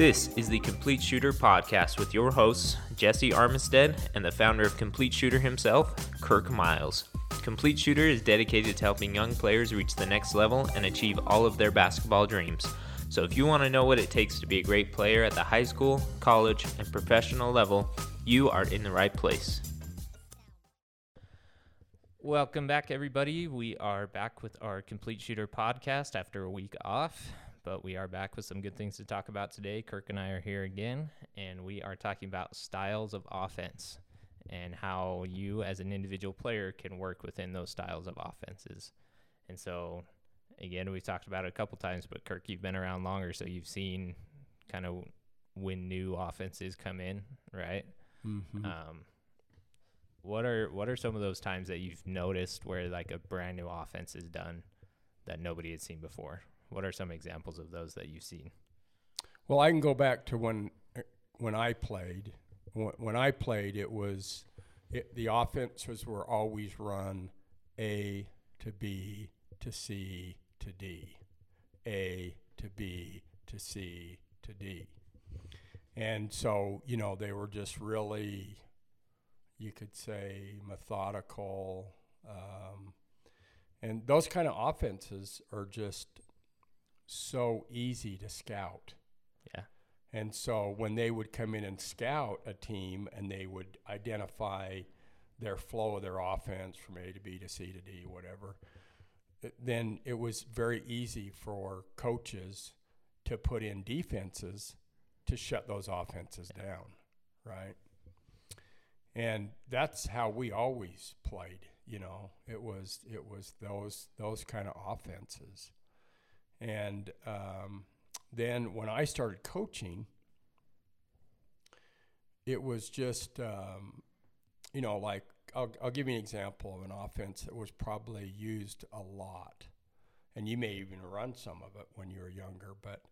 This is the Complete Shooter podcast with your hosts, Jesse Armistead and the founder of Complete Shooter himself, Kirk Miles. Complete Shooter is dedicated to helping young players reach the next level and achieve all of their basketball dreams. So if you want to know what it takes to be a great player at the high school, college, and professional level, you are in the right place. Welcome back, everybody. We are back with our Complete Shooter podcast after a week off, but we are back with some good things to talk about today. Kirk and I are here again, and we are talking about styles of offense and how you, as an individual player, can work within those styles of offenses. And so, again, we've talked about it a couple times, but Kirk, you've been around longer, so you've seen kind of when new offenses come in, right? Mm-hmm. Um, what are what are some of those times that you've noticed where like a brand new offense is done that nobody had seen before? What are some examples of those that you've seen? Well, I can go back to when when I played. When I played, it was it, the offenses were always run A to B to C to D, A to B to C to D, and so you know they were just really, you could say, methodical. Um, and those kind of offenses are just so easy to scout. Yeah. And so when they would come in and scout a team and they would identify their flow of their offense from A to B to C to D, whatever, then it was very easy for coaches to put in defenses to shut those offenses down, right? And that's how we always played, you know. It was it was those those kind of offenses. And um, then when I started coaching, it was just, um, you know, like I'll, I'll give you an example of an offense that was probably used a lot. And you may even run some of it when you were younger, but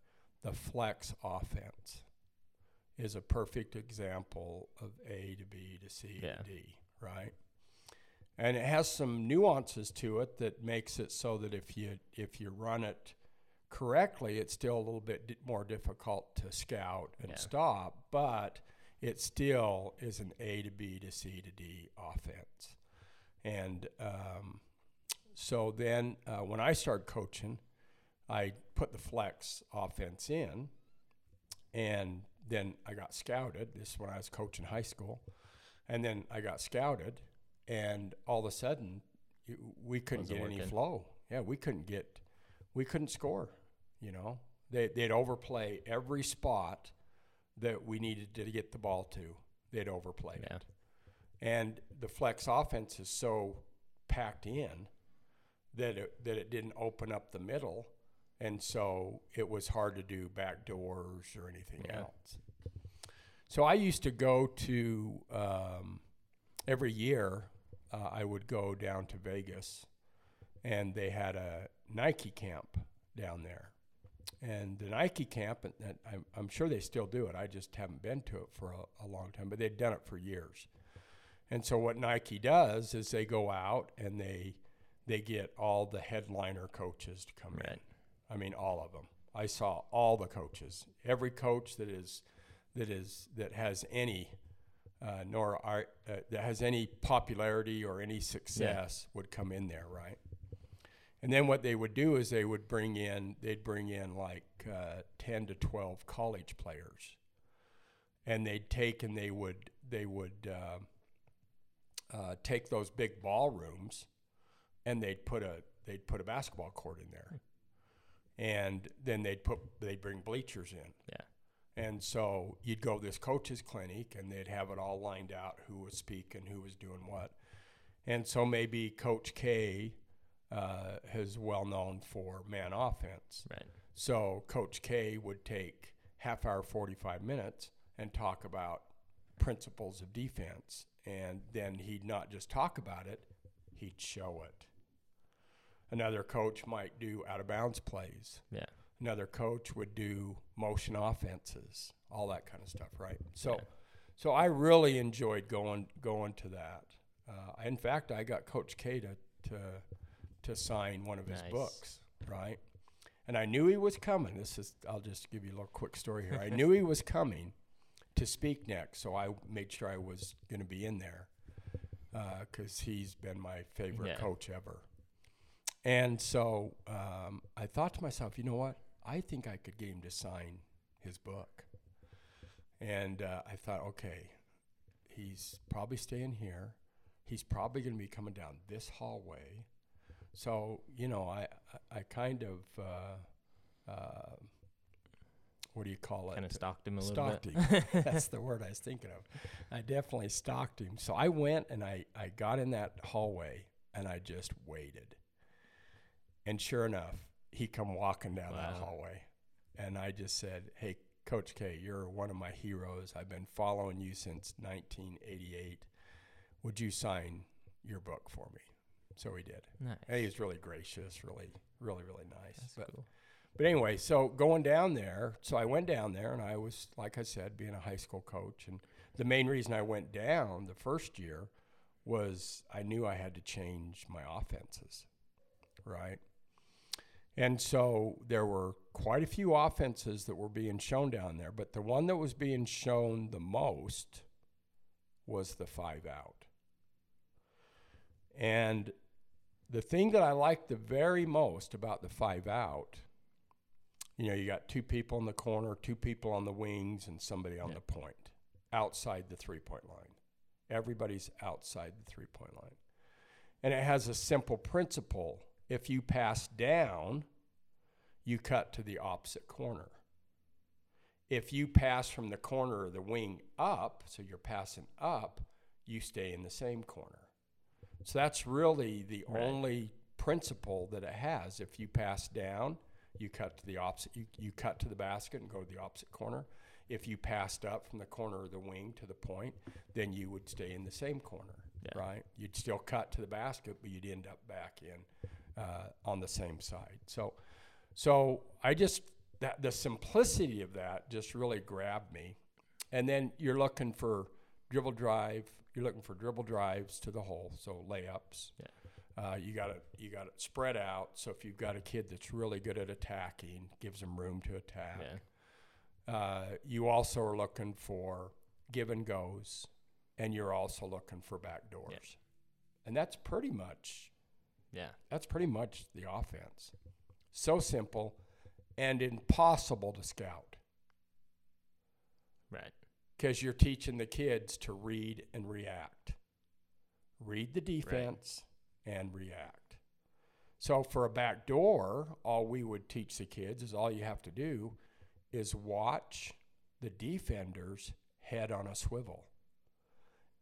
the flex offense is a perfect example of A to B to C Yeah. to D, right? And it has some nuances to it that makes it so that if you if you run it correctly, it's still a little bit more difficult to scout and Yeah. stop, but it still is an A to B to C to D offense. And um, so then uh, when I started coaching, I put the flex offense in, and then I got scouted. This is when I was coaching high school. And then I got scouted, and all of a sudden, we couldn't Wasn't get any flow. Yeah, we couldn't get, we couldn't score. You know, they they'd overplay every spot that we needed to get the ball to. They'd overplay Yeah. it, and the flex offense is so packed in that it, that it didn't open up the middle, and so it was hard to do back doors or anything Yeah. else. So I used to go to um, every year. Uh, I would go down to Vegas, and they had a Nike camp down there. And the Nike camp, and, and I'm, I'm sure they still do it. I just haven't been to it for a, a long time, but they've done it for years. And so what Nike does is they go out and they they get all the headliner coaches to come in. Right. I mean, all of them. I saw all the coaches. Every coach that is that is that has any uh, nor are, uh, that has any popularity or any success would come in there, right? And then what they would do is they would bring in they'd bring in like uh, ten to twelve college players, and they'd take and they would they would uh, uh, take those big ballrooms, and they'd put a they'd put a basketball court in there, and then they'd put they'd bring bleachers in. Yeah. And so you'd go to this coach's clinic and they'd have it all lined out who was speaking, who was doing what. And so maybe Coach K uh, is well known for man offense. Right. So Coach K would take half hour, 45 minutes and talk about principles of defense. And then he'd not just talk about it, he'd show it. Another coach might do out of bounds plays Yeah. another coach would do motion offenses, all that kind of stuff, right? So, Yeah. so I really enjoyed going going to that. Uh, in fact, I got Coach K to, to to sign one of his Nice. books, right? and I knew he was coming. This is I'll just give you a little quick story here. I knew he was coming to speak next, so I made sure I was going to be in there because he's been my favorite Yeah. coach ever. And so um, I thought to myself, you know what? I think I could get him to sign his book. And uh, I thought, okay, he's probably staying here. He's probably going to be coming down this hallway. So you know, I I, I kind of uh, uh, what do you call it? Kind of stalked him a little stalked bit. him. That's the word I was thinking of. I definitely stalked him. So I went and I, I got in that hallway and I just waited. And sure enough, he come walking down that hallway. And I just said, Hey, Coach K, you're one of my heroes. I've been following you since 1988. Would you sign your book for me? So he did. nice. And he was really gracious, really, really, really nice. That's But cool. but anyway, so going down there, so I went down there and I was, like I said, being a high school coach. And the main reason I went down the first year was I knew I had to change my offenses, right? And so there were quite a few offenses that were being shown down there, but the one that was being shown the most was the five out. And the thing that I like the very most about the five out you know, you got two people in the corner, two people on the wings, and somebody on Yeah. the point outside the three point line. Everybody's outside the three point line. And it has a simple principle. If you pass down, you cut to the opposite corner. If you pass from the corner of the wing up, so you're passing up, you stay in the same corner. So that's really the Right. only principle that it has. If you pass down, you cut to the opposite you, you cut to the basket and go to the opposite corner. If you passed up from the corner of the wing to the point, then you would stay in the same corner, Yeah. right? You'd still cut to the basket, but you'd end up back in uh, on the same side. So, so I just that the simplicity of that just really grabbed me. And then you're looking for dribble drive. You're looking for dribble drives to the hole, so layups. Yeah. Uh, you got it. You got it spread out. So if you've got a kid that's really good at attacking, gives them room to attack. Yeah. Uh, you also are looking for give and goes, and you're also looking for back doors. And that's pretty much Yeah. that's pretty much the offense. So simple and impossible to scout Right. Because you're teaching the kids to read and react. Read the defense and react. So for a back door, all we would teach the kids is all you have to do is watch the defender's head on a swivel.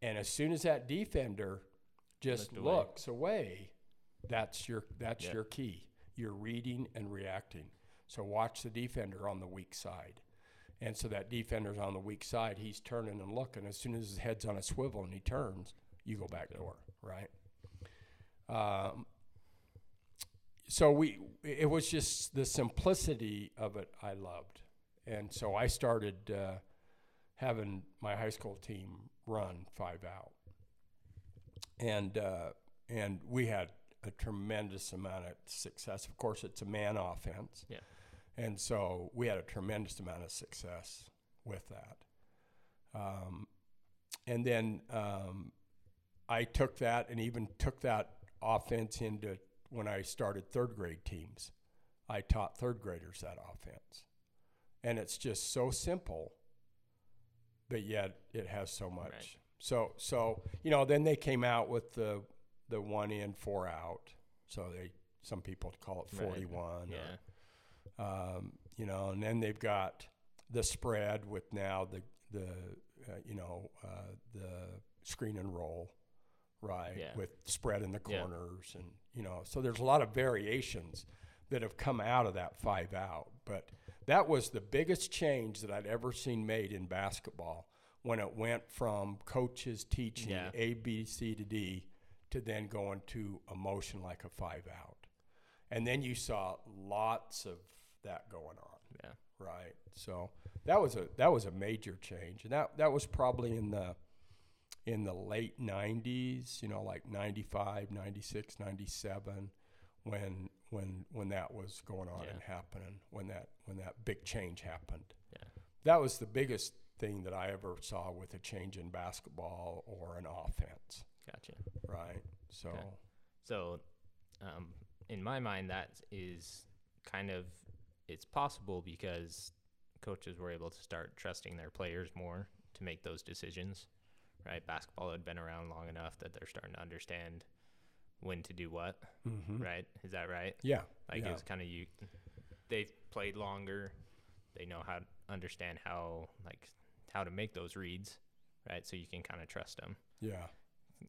And as soon as that defender just Looked away. looks away, that's your that's Yep. your key. You're reading and reacting. So watch the defender on the weak side. And so that defender's on the weak side, he's turning and looking. As soon as his head's on a swivel and he turns, you go back door, right? Um, so we, it was just the simplicity of it I loved. And so I started uh, having my high school team run five out. And, uh, and we had a tremendous amount of success. Of course, it's a man offense. Yeah. And so we had a tremendous amount of success with that. Um, and then um, I took that and even took that offense into when I started third grade teams. I taught third graders that offense. And it's just so simple, but yet it has so much. Right. So, so you know, then they came out with the the one in, four out. So they some people call it Right. 41 Yeah. Um, you know, and then they've got the spread with now the the uh, you know uh, the screen and roll, right? Yeah. With spread in the Yeah. corners, and you know, so there's a lot of variations that have come out of that five out. But that was the biggest change that I'd ever seen made in basketball when it went from coaches teaching Yeah. A, B, C to D to then going to a motion like a five out. And then you saw lots of that going on, Yeah. right? So that was a that was a major change. And that that was probably in the in the late 90s, you know, like 95, 96, 97 when when when that was going on Yeah. and happening when that when that big change happened. Yeah. That was the biggest thing that I ever saw with a change in basketball or an offense, Gotcha. right? So Okay. So, um, in my mind, that is kind of it's possible because coaches were able to start trusting their players more to make those decisions. Right, basketball had been around long enough that they're starting to understand when to do what. mhm. Right, is that right? yeah, Like yeah. it's kind of you. They've played longer. They know how to understand how like how to make those reads. Right, so you can kind of trust them yeah,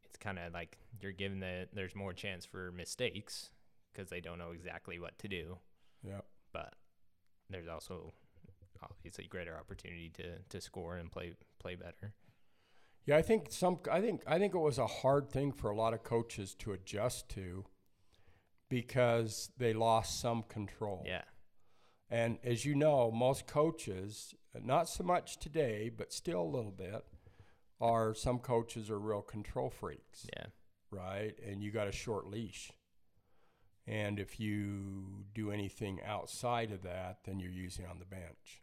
it's kind of like you're given that there's more chance for mistakes because they don't know exactly what to do, yeah. but there's also obviously greater opportunity to, to score and play play better. Yeah, I think some. I think I think it was a hard thing for a lot of coaches to adjust to, because they lost some control. Yeah, And as you know, most coaches, not so much today, but still a little bit, are some coaches are real control freaks, yeah, right? And you got a short leash. And if you do anything outside of that, then you're using on the bench.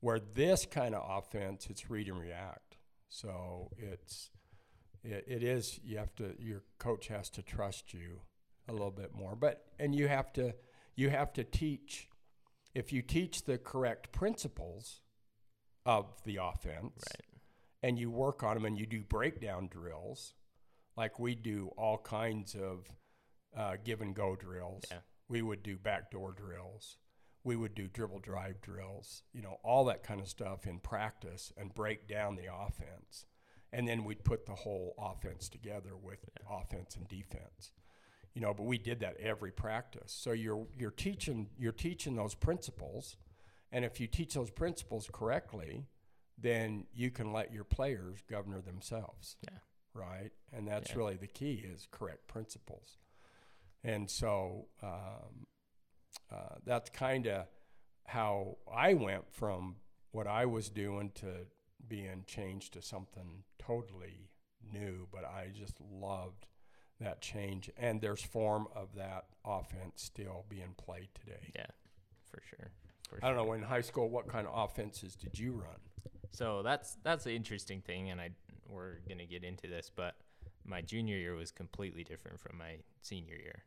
Where this kind of offense, it's read and react. So it's it, it is you have to your coach has to trust you a little bit more. But and you have to you have to teach if you teach the correct principles of the offense right. and you work on them and you do breakdown drills, like we do all kinds of uh, give and go drills. Yeah. We would do backdoor drills. We would do dribble drive drills, you know, all that kind of stuff in practice and break down the offense. And then we'd put the whole offense together with offense and defense. You know, but we did that every practice. So you're you're teaching you're teaching those principles, and if you teach those principles correctly, then you can let your players govern themselves. Yeah. Right. And that's Yeah. really the key is correct principles. And so um, uh, that's kind of how I went from what I was doing to being changed to something totally new. But I just loved that change. And there's form of that offense still being played today. Yeah, for sure. For I don't sure. know in high school what kind of offenses did you run? So that's that's the interesting thing, and I we're gonna get into this, but my junior year was completely different from my senior year,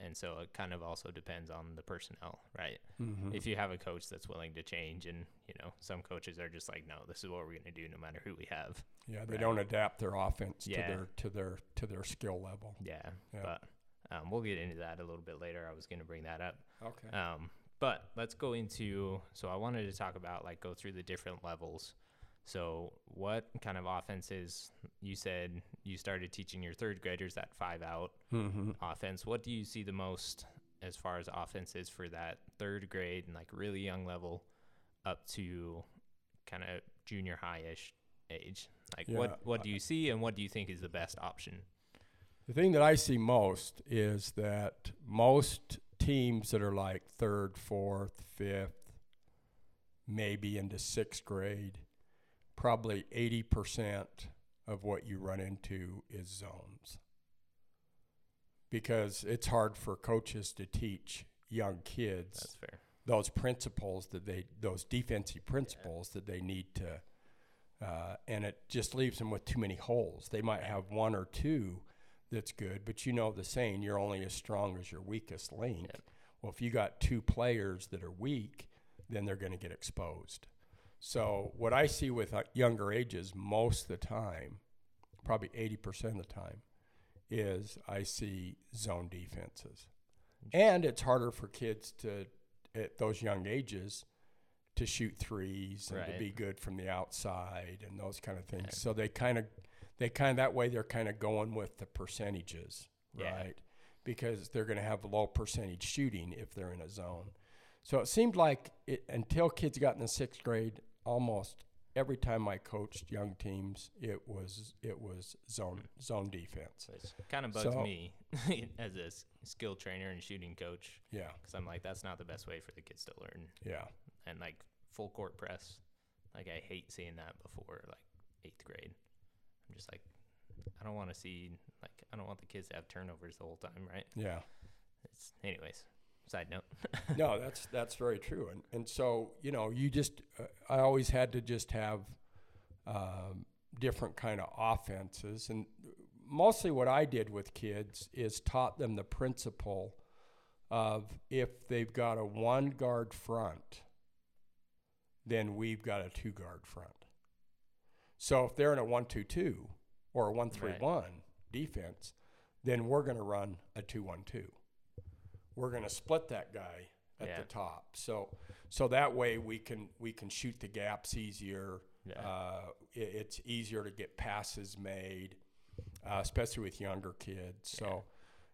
and so it kind of also depends on the personnel, right? Mm-hmm. if you have a coach that's willing to change and you know some coaches are just like no this is what we're going to do no matter who we have Yeah, they Right. don't adapt their offense Yeah. to their to their to their skill level. yeah, Yeah. but um, we'll get into that a little bit later i was going to bring that up Okay. um, but let's go into so i wanted to talk about like go through the different levels so what kind of offenses you said you started teaching your third graders that five out mm-hmm. offense. What do you see the most as far as offenses for that third grade and like really young level up to kind of junior high-ish age? Like Yeah, what what do you see and what do you think is the best option? The thing that I see most is that most teams that are like third, fourth, fifth, maybe into sixth grade, probably 80% of what you run into is zones. Because it's hard for coaches to teach young kids that's fair. those principles that they those defensive principles that they need to uh, and it just leaves them with too many holes. They might have one or two that's good but you know the saying you're only as strong as your weakest link. Well if you got two players that are weak then they're going to get exposed so what i see with uh, younger ages most of the time probably 80% of the time is i see zone defenses and it's harder for kids to at those young ages to shoot threes and to be good from the outside and those kind of things. So they kind of they kind of that way they're kind of going with the percentages, Yeah. right? Because they're going to have low percentage shooting if they're in a zone. So it seemed like it, until kids got in the sixth grade, almost every time I coached young teams, it was it was zone zone defense. which kind of bugs So- me as a skill trainer and shooting coach. Yeah, because i'm like that's not the best way for the kids to learn. Yeah, and like full court press like i hate seeing that before like eighth grade. I'm just like i don't want to see like i don't want the kids to have turnovers the whole time right? Yeah. It's, anyways, side note. no, that's that's very true. And and so you know, you just uh, I always had to just have um, different kind of offenses, and mostly what I did with kids is taught them the principle of if they've got a one guard front, then we've got a two guard front. So if they're in a one two two or a one three one defense, then we're going to run a two one two. We're going to split that guy at Yeah. the top. So so that way we can we can shoot the gaps easier. Yeah. Uh, it, it's easier to get passes made, uh, especially with younger kids. So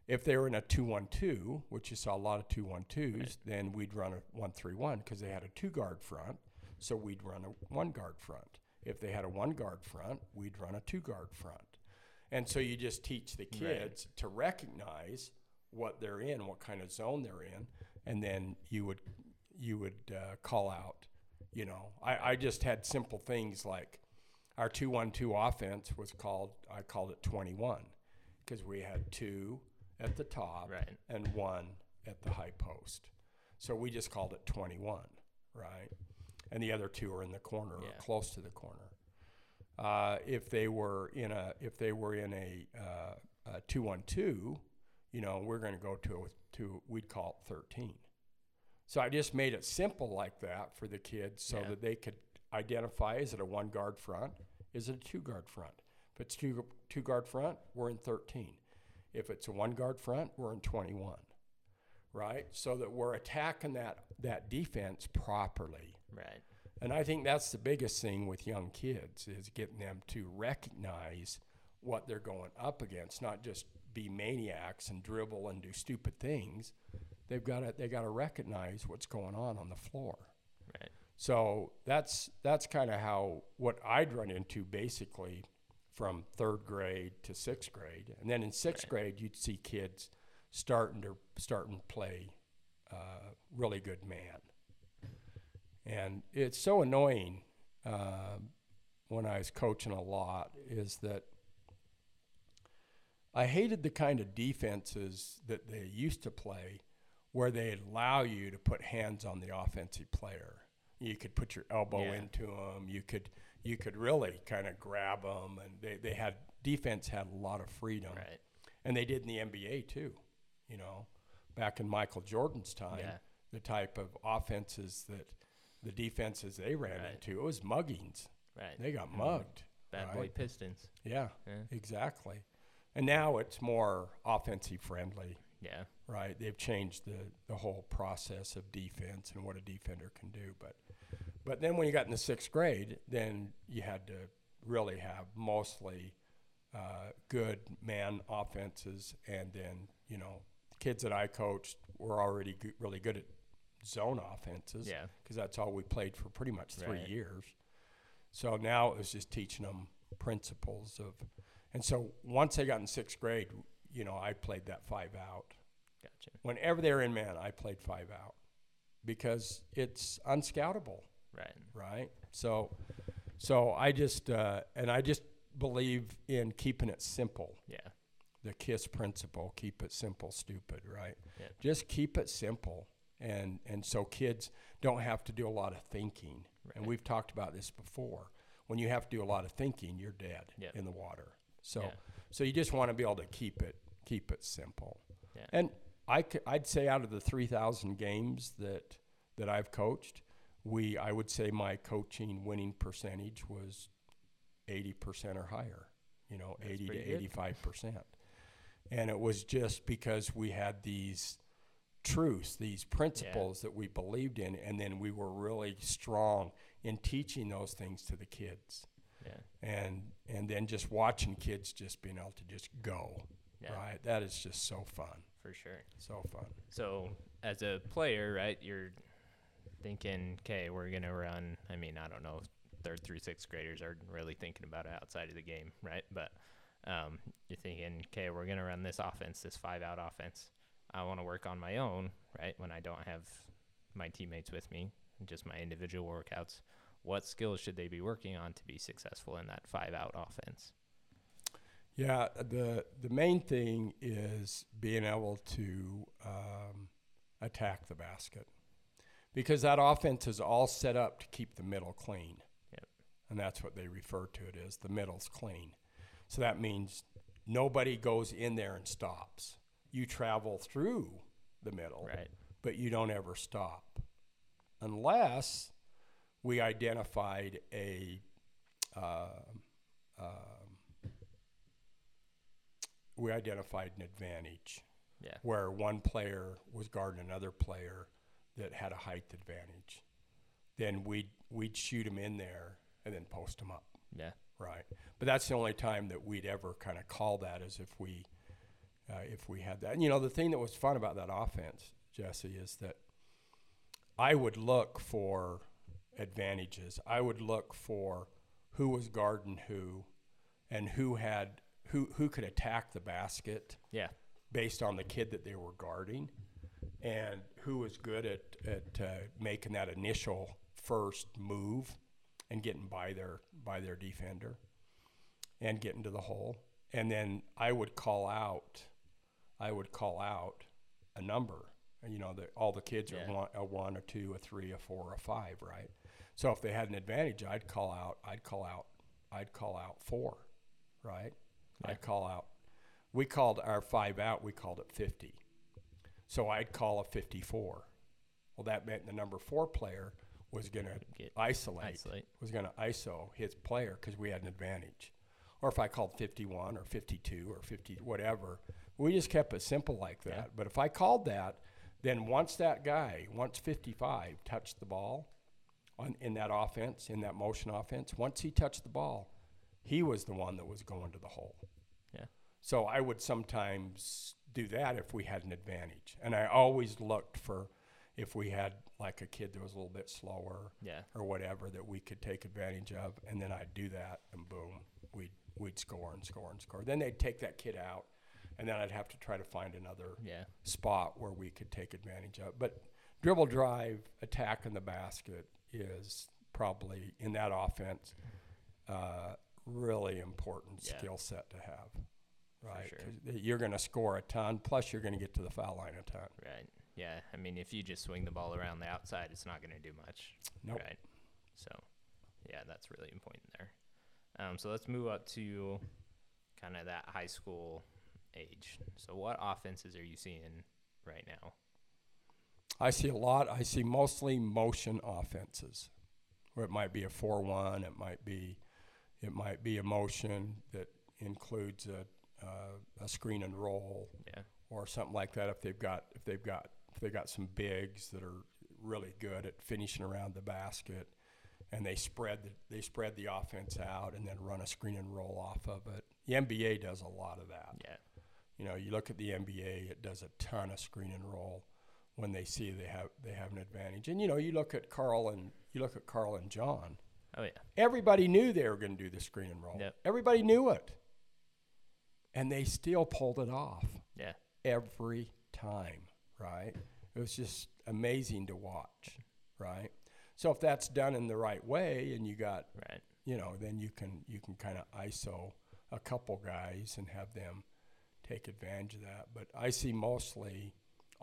if they were in a two one two, which you saw a lot of two one twos, Right. then we'd run a one three one because they had a two guard front. So we'd run a one guard front. If they had a one guard front, we'd run a two guard front. And so you just teach the Right. kids to recognize what they're in, what kind of zone they're in, and then you would you would uh, call out. You know, I, I just had simple things like our two one two offense was called I called it twenty one because we had two at the top Right. and one at the high post. So we just called it 21, right? And the other two are in the corner Yeah. or close to the corner. Uh, if they were in a if they were in a, uh, a two one two, you know, we're going to go to a, to we'd call it 13. So I just made it simple like that for the kids so Yeah. that they could identify is it a one guard front? Is it a two guard front? If it's two two guard front, we're in 13. If it's a one guard front, we're in 21. Right? So that we're attacking that that defense properly. Right. And I think that's the biggest thing with young kids is getting them to recognize what they're going up against, not just be maniacs and dribble and do stupid things. They've got to they got to recognize what's going on on the floor. Right. So that's that's kind of how what I'd run into basically from third grade to sixth grade, and then in sixth Right. grade you'd see kids starting to starting to play uh, really good man, and it's so annoying uh, when I was coaching a lot is that I hated the kind of defenses that they used to play where they'd allow you to put hands on the offensive player. You could put your elbow Yeah. into them. You could you could really kind of grab them, and they, they had defense had a lot of freedom, Right. and they did in the NBA too. You know, back in Michael Jordan's time, Yeah. the type of offenses that the defenses they ran Right. into it was muggings. Right. They got Mhm. mugged. Bad boy. Pistons. Yeah, Yeah. exactly. And now it's more offensive friendly Yeah. right? They've changed the, the whole process of defense and what a defender can do. But but then when you got in the sixth grade, then you had to really have mostly uh, good man offenses, and then you know kids that I coached were already go- really good at zone offenses Yeah. because that's all we played for pretty much three Right. years. So now it was just teaching them principles of, and so once they got in sixth grade, you know, I played that five out. Gotcha. Whenever they're in man, I played five out because it's unscoutable, Right. right? So, so I just uh, and I just believe in keeping it simple. Yeah. The KISS principle: keep it simple, stupid, right? Yeah. Just keep it simple, and and so kids don't have to do a lot of thinking. Right. And we've talked about this before. When you have to do a lot of thinking, you're dead Yeah. in the water. So, Yeah. so you just want to be able to keep it keep it simple. Yeah. And I c- I'd say out of the 3,000 games that that I've coached, we I would say my coaching winning percentage was 80% or higher. You know, That's 80 to 85%. And it was just because we had these truths, these principles that we believed in, and then we were really strong in teaching those things to the kids. Yeah. And and then just watching kids just being able to just go, Yeah. right? That is just so fun, For sure. so fun. So as a player, right, you're thinking, okay, we're gonna run. I mean, I don't know, third through sixth graders are really thinking about it outside of the game, right? But um, you're thinking, okay, we're gonna run this offense, this five out offense. I want to work on my own, right? When I don't have my teammates with me, just my individual workouts. What skills should they be working on to be successful in that five out offense? Yeah, the the main thing is being able to um, attack the basket because that offense is all set up to keep the middle clean. Yep. And that's what they refer to it as the middle's clean. So that means nobody goes in there and stops. You travel through the middle, Right. but you don't ever stop unless we identified a um um, we identified an advantage Yeah. where one player was guarding another player that had a height advantage. Then we'd we'd shoot him in there and then post him up, Yeah. right? But that's the only time that we'd ever kind of call that is if we uh, if we had that. And you know, the thing that was fun about that offense, Jesse, is that I would look for advantages. I would look for who was guarding who, and who had who who could attack the basket Yeah. based on the kid that they were guarding, and who was good at at uh, making that initial first move and getting by their by their defender and getting to the hole. And then I would call out, I would call out a number. You know, the, all the kids Yeah. are one, a one, a two, a three, a four, a five, right? So if they had an advantage, I'd call out, I'd call out, I'd call out four, right? Yeah. I'd call out. We called our five out. We called it fifty. So I'd call a fifty-four. Well, that meant the number four player was going to isolate, isolate. was going to ISO his player because we had an advantage. Or if I called 51 or 52 or 50, whatever, we just kept it simple like that. Yeah. But if I called that, then once that guy, once 55 touched the ball on, in that offense, in that motion offense, once he touched the ball, he was the one that was going to the hole. Yeah. So I would sometimes do that if we had an advantage. And I always looked for if we had like a kid that was a little bit slower Yeah. or whatever that we could take advantage of, and then I'd do that, and boom, we'd we'd score and score and score. Then they'd take that kid out, and then I'd have to try to find another Yeah. spot where we could take advantage of. But dribble drive, attack in the basket is probably in that offense uh, really important Yeah. skill set to have. Right, sure. you're going to score a ton. Plus, you're going to get to the foul line a ton. Right. Yeah. I mean, if you just swing the ball around the outside, it's not going to do much. Nope. Right. So, yeah, that's really important there. Um, so let's move up to kind of that high school age. So, what offenses are you seeing right now? I see a lot. I see mostly motion offenses, where it might be a four-one. It might be, it might be a motion that includes a uh, a screen and roll Yeah. or something like that. If they've got if they've got if they've got some bigs that are really good at finishing around the basket, and they spread the, they spread the offense out and then run a screen and roll off of it. The NBA does a lot of that. Yeah. You know, you look at the NBA; it does a ton of screen and roll when they see they have they have an advantage. And you know, you look at Karl and you look at Karl and John. Oh, yeah. Everybody knew they were going to do the screen and roll. Yep. Everybody knew it, and they still pulled it off Yeah. every time. Right? It was just amazing to watch. Right? So if that's done in the right way, and you got Right. you know, then you can you can kind of ISO a couple guys and have them take advantage of that. But I see mostly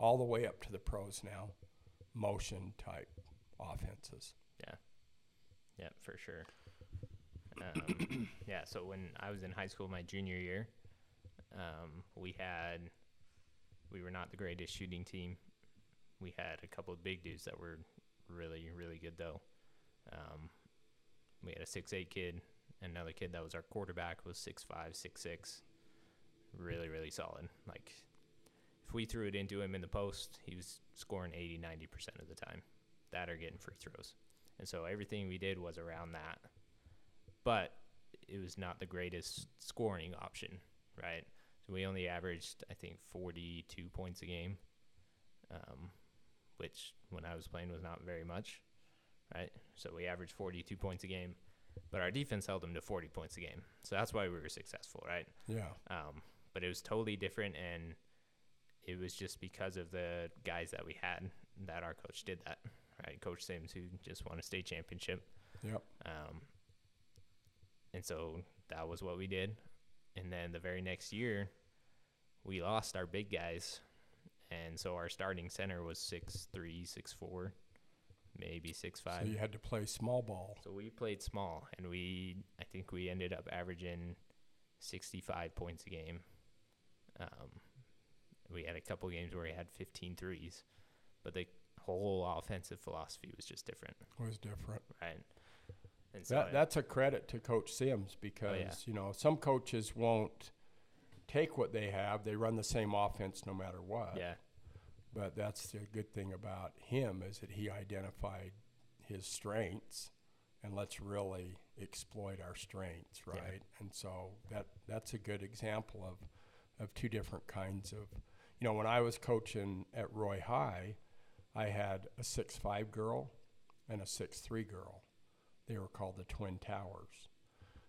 all the way up to the pros now, motion type offenses. Yeah, Yeah, for sure. Um, yeah, so when I was in high school, my junior year, um, we had, we were not the greatest shooting team. We had a couple of big dudes that were really, really good though. Um, we had a six eight kid, another kid that was our quarterback was six five, six six. Really, really solid. Like, if we threw it into him in the post, he was scoring 80, 90% of the time. That are getting free throws. And so everything we did was around that. But it was not the greatest scoring option, right? So we only averaged, I think, 42 points a game, um, which when I was playing was not very much, right? So we averaged 42 points a game, but our defense held them to 40 points a game. So that's why we were successful, right? Yeah. Um, but it was totally different, and it was just because of the guys that we had that our coach did that. Right, Coach Sims, who just won a state championship, Yep. um, and so that was what we did. and then the very next year, we lost our big guys, and so our starting center was six three, six four, maybe six five. So you had to play small ball. So we played small, and we I think we ended up averaging sixty five points a game. Um, we had a couple games where he had 15 threes, but the whole offensive philosophy was just different, was different. right? And so That, it- that's a credit to Coach Sims because Oh, yeah. you know some coaches won't take what they have. They run the same offense no matter what. yeah, But that's the good thing about him is that he identified his strengths, and let's really exploit our strengths, Yeah. right? And so that that's a good example of of two different kinds of. You know, when I was coaching at Roy High, I had a six five girl and a six three girl. They were called the Twin Towers,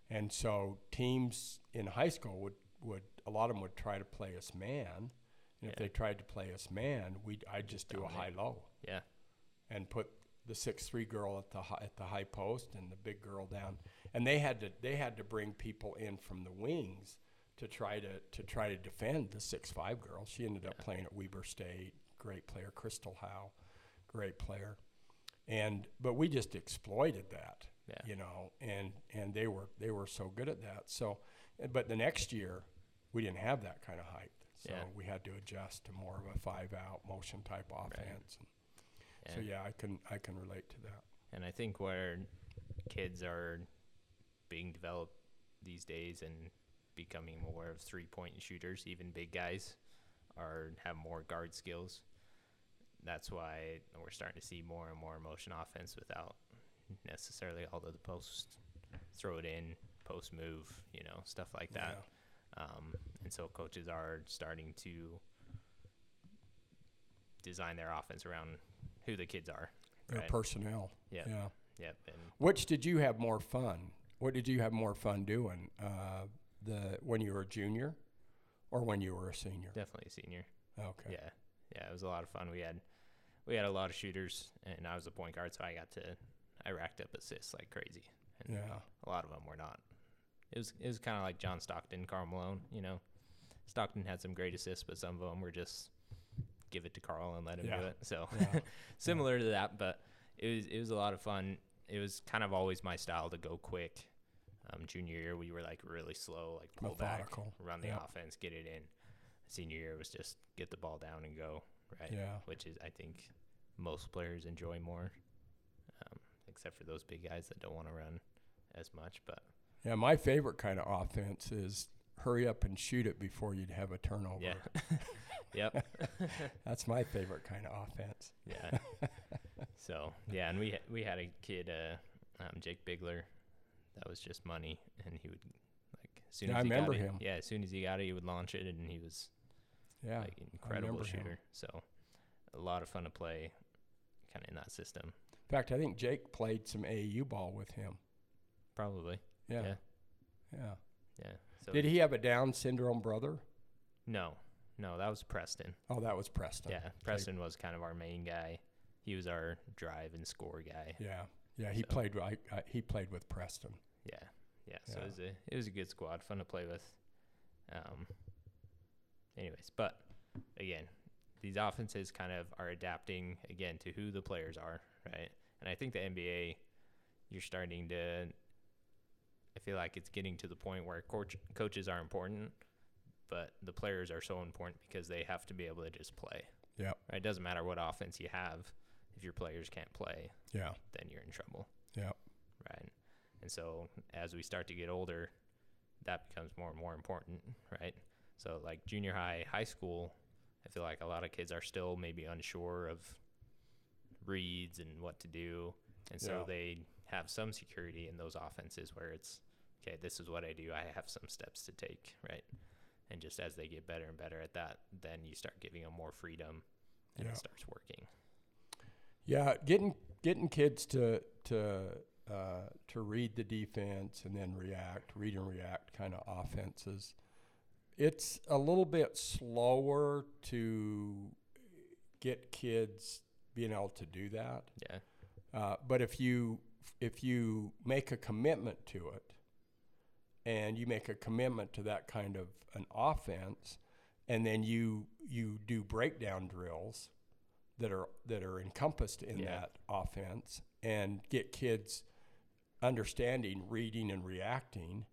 and so teams in high school would would a lot of them would try to play us man, and if they tried to play us man, we I'd just do a high low. Yeah, and put the six three girl at the hi- at the high post and the big girl down, and they had to they had to bring people in from the wings to try to to try to defend the six five girl. She ended up Yeah. playing at Weber State, great player. Crystal Howe, great player, and but we just exploited that, yeah, you know, and and they were they were so good at that. So, but the next year we didn't have that kind of height. So Yeah. we had to adjust to more of a five out motion type offense. And so yeah, I can I can relate to that. And I think where kids are being developed these days and becoming more of three point shooters, even big guys are have more guard skills. That's why we're starting to see more and more motion offense without necessarily all of the post throw it in, post move, you know, stuff like that. Um, and so coaches are starting to design their offense around who the kids are. Their Right. personnel. Yep. Yeah. Yep. And Which did you have more fun? What did you have more fun doing? Uh, the when you were a junior, or when you were a senior? definitely a senior. Okay. Yeah, yeah, it was a lot of fun. We had we had a lot of shooters, and I was a point guard, so I got to I racked up assists like crazy. And Yeah. a lot of them were not. It was it was kind of like John Stockton, Karl Malone. You know, Stockton had some great assists, but some of them were just give it to Karl and let him do Yeah. it. So Yeah. similar to that, but it was it was a lot of fun. It was kind of always my style to go quick. Um, junior year, we were like really slow, like pull Methodical. back, run the Yeah. offense, get it in. Senior year was just get the ball down and go, right? Yeah. Which is I think most players enjoy more, um, except for those big guys that don't want to run as much. But Yeah. My favorite kind of offense is hurry up and shoot it before you'd have a turnover. yeah, yep, That's my favorite kind of offense. yeah. so yeah, and we we had a kid, uh, um, Jake Bigler, that was just money, and he would like as soon Yeah, as I he got remember it- him. Yeah, as soon as he got it, he would launch it, and he was Yeah. like incredible remember him. shooter. So a lot of fun to play, kind of in that system. In fact, I think Jake played some AAU ball with him. Probably, Yeah. Yeah. Yeah. yeah. So Did he have a Down syndrome brother? No, no, that was Preston. Oh, that was Preston. Yeah, Preston was kind of our main guy. He was our drive and score guy. Yeah. Yeah. He So- played. I, I, he played with Preston. Yeah, yeah. So Yeah. it was a it was a good squad, fun to play with. Um. Anyways, but again, these offenses kind of are adapting again to who the players are, right? And I think the NBA, you're starting to. I feel like it's getting to the point where coach, coaches are important, but the players are so important because they have to be able to just play. Yeah. Right? It doesn't matter what offense you have, if your players can't play, Yeah. then you're in trouble. Yep. Right. And so as we start to get older, that becomes more and more important, right? So like junior high, high school, I feel like a lot of kids are still maybe unsure of reads and what to do. And so Yeah. they have some security in those offenses where it's okay, this is what I do. I have some steps to take, right? And just as they get better and better at that, then you start giving them more freedom and Yeah. it starts working. Yeah, getting getting kids to to uh, to read the defense and then react, read and react kind of offenses. It's a little bit slower to get kids being able to do that. Yeah. Uh, but if you if you make a commitment to it, and you make a commitment to that kind of an offense, and then you you do breakdown drills that are that are encompassed in Yeah. that offense, and get kids understanding reading and reacting,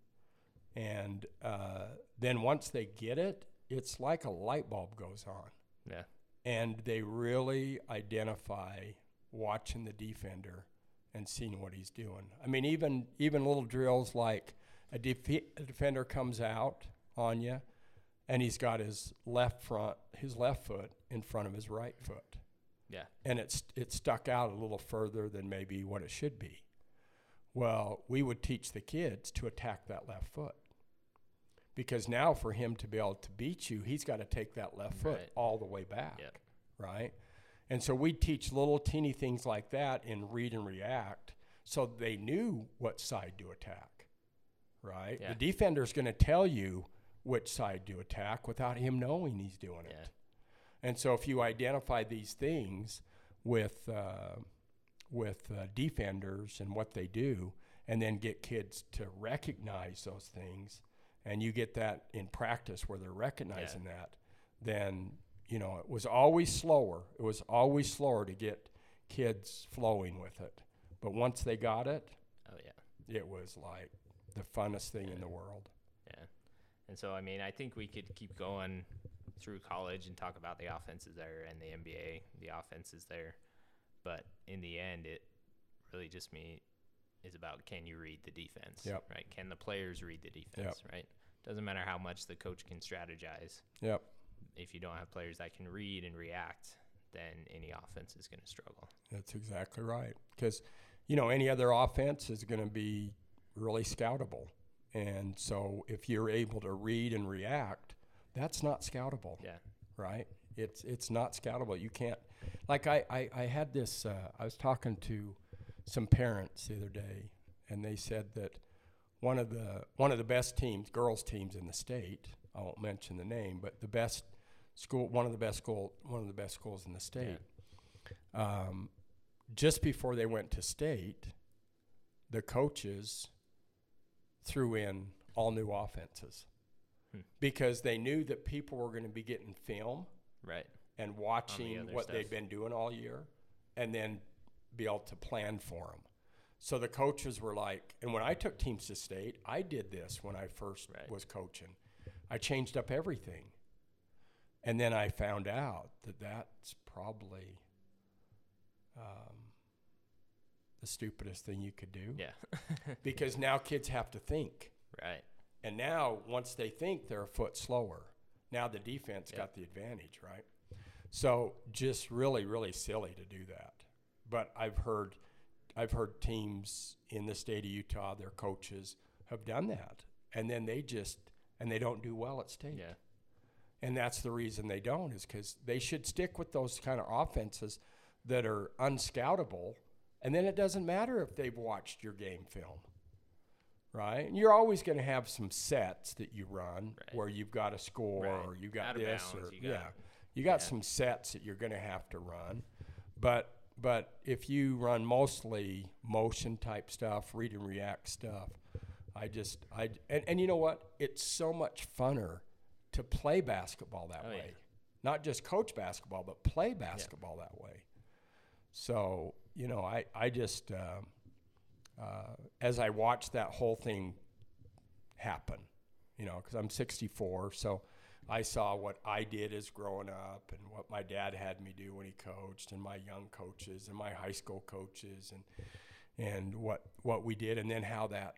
and uh, then once they get it, it's like a light bulb goes on Yeah. and they really identify watching the defender and seeing what he's doing. I mean, even even little drills like a, def- a defender comes out on you, and he's got his left front, his left foot in front of his right foot, Yeah. and it's it's stuck out a little further than maybe what it should be. Well, we would teach the kids to attack that left foot. Because now for him to be able to beat you, he's got to take that left foot Right. all the way back Yep. right? And so we teach little teeny things like that in read and react so they knew what side to attack, right? Yeah. The defender's going to tell you which side to attack without him knowing he's doing Yeah. it. And so if you identify these things with uh, with uh, defenders and what they do, and then get kids to recognize those things, and you get that in practice where they're recognizing that, then you know it was always slower. It was always slower to get kids flowing with it, but once they got it, Oh yeah. it was like the funnest thing in the world. Yeah. And so, I mean, I think we could keep going through college and talk about the offenses there and the NBA, the offenses there. But in the end, it really just me is about can you read the defense? Yep. Right? Can the players read the defense? Right? Doesn't matter how much the coach can strategize. Yep. If you don't have players that can read and react, then any offense is going to struggle. That's exactly right. Because, you know, any other offense is going to be really scoutable. And so if you're able to read and react, that's not scoutable, Yeah. right? It's it's not scoutable. You can't. Like I I, I had this. Uh, I was talking to some parents the other day, and they said that one of the one of the best teams, girls teams in the state. I won't mention the name, but the best school, one of the best school, one of the best schools in the state. Um, just before they went to state, the coaches threw in all new offenses Hmm. because they knew that people were going to be getting film Right. and watching other what they'd stuff. been doing all year and then be able to plan for them. So the coaches were like, and when I took teams to state, I did this when I first Right. was coaching. I changed up everything. And then I found out that that's probably um, the stupidest thing you could do Yeah. because now kids have to think. right. And now, once they think, they're a foot slower. Now the defense Yep. got the advantage, right? So just really, really silly to do that. But I've heard, I've heard teams in the state of Utah, their coaches have done that, and then they just and they don't do well at state. Yeah. And that's the reason they don't is because they should stick with those kind of offenses that are unscoutable. And then it doesn't matter if they've watched your game film, right? And you're always going to have some sets that you run Right. where you've got a score Right. or you've got this bounds, or you got- yeah, you got yeah. some sets that you're going to have to run. But but if you run mostly motion type stuff, read and react stuff, I just I and, and you know what? It's so much funner to play basketball that Oh, yeah. way. Not just coach basketball, but play basketball that way. So, you know, I, I just, um uh, as I watched that whole thing happen, you know, because I'm 64, so I saw what I did as growing up and what my dad had me do when he coached, and my young coaches and my high school coaches, and and what what we did, and then how that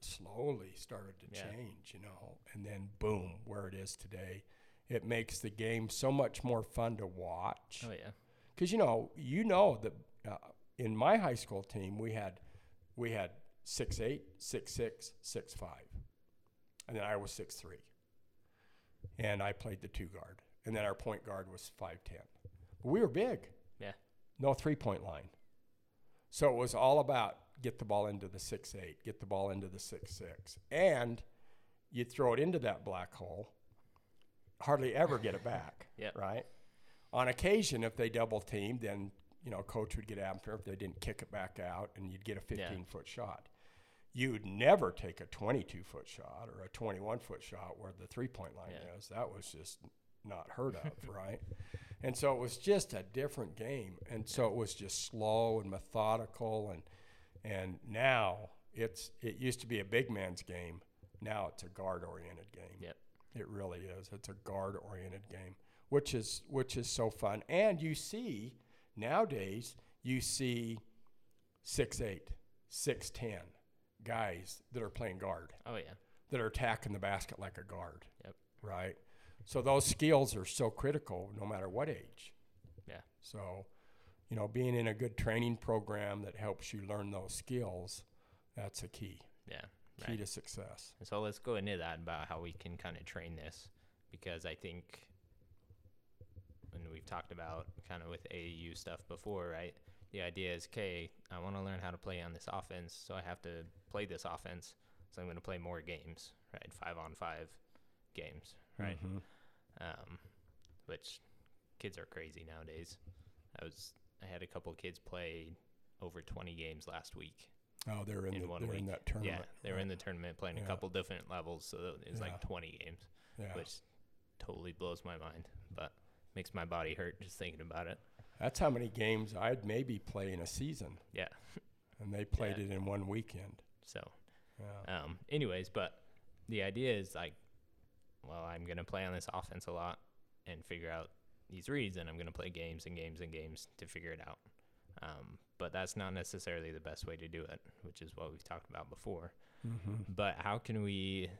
slowly started to Yeah. change, you know, and then boom, where it is today. It makes the game so much more fun to watch Oh yeah. because you know you know that uh, in my high school team we had we had six eight six six six five. And then i was six three. And i played the two guard. And then our point guard was five ten. We were big. Yeah. no three point line. So it was all about get the ball into the six eight get the ball into the six six. And you throw it into that black hole hardly ever get it back Yep. right? On occasion, if they double teamed, then you know coach would get after if they didn't kick it back out, and you'd get a 15 Yeah. foot shot. you'd never take a 22 foot shot or a 21 foot shot where the three point line Yeah. is. That was just not heard of, right? And so it was just a different game. And so it was just slow and methodical and and now it's it used to be a big man's game. Now it's a guard oriented game. Yep. It really is. It's a guard oriented game, which is which is so fun. And you see nowadays you see six eight, six ten guys that are playing guard Oh yeah. that are attacking the basket like a guard. Yep. Right. So those skills are so critical no matter what age. Yeah. So, you know, being in a good training program that helps you learn those skills, that's a key. Yeah. Key Right. to success. So let's go into that about how we can kind of train this because I think we've talked about kind of with AAU stuff before, right? The idea is, okay, I want to learn how to play on this offense, so I have to play this offense. So I'm going to play more games, right? Five on five games, right? Mhm. Um, which kids are crazy nowadays. I was I had a couple kids play over 20 games last week. Oh, they're in, In the, one they're in that tournament. Yeah, they were right. in the tournament playing Yeah. a couple different levels, so it was Yeah. like 20 games, Yeah. which totally blows my mind, but makes my body hurt just thinking about it. That's how many games I'd maybe play in a season. Yeah. And they played Yeah. it in one weekend. So, Yeah. um, anyways, but the idea is like, well, I'm gonna play on this offense a lot and figure out these reads, and I'm gonna play games and games and games to figure it out. Um, but that's not necessarily the best way to do it, which is what we've talked about before. hmm But how can we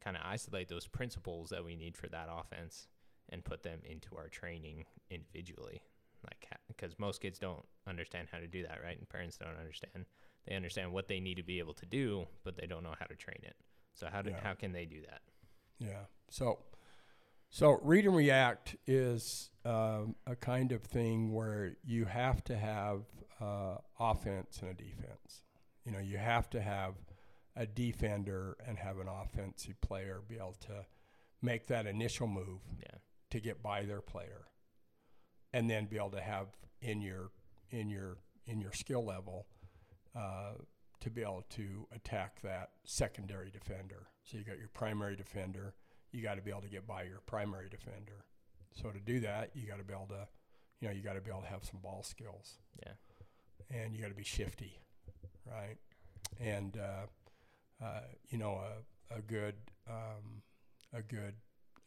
kind of isolate those principles that we need for that offense and put them into our training individually? Like, because most kids don't understand how to do that, right? And parents don't understand. They understand what they need to be able to do, but they don't know how to train it. So how do, Yeah. how can they do that? Yeah. So, so read and react is um, a kind of thing where you have to have uh, offense and a defense. You know, you have to have a defender and have an offensive player be able to make that initial move Yeah, to get by their player, and then be able to have in your in your in your skill level uh, to be able to attack that secondary defender. So you got your primary defender, you got to be able to get by your primary defender. So to do that, you got to be able to, you know, you got to be able to have some ball skills, yeah, and you got to be shifty, right? And uh, uh, you know, a, a good um, a good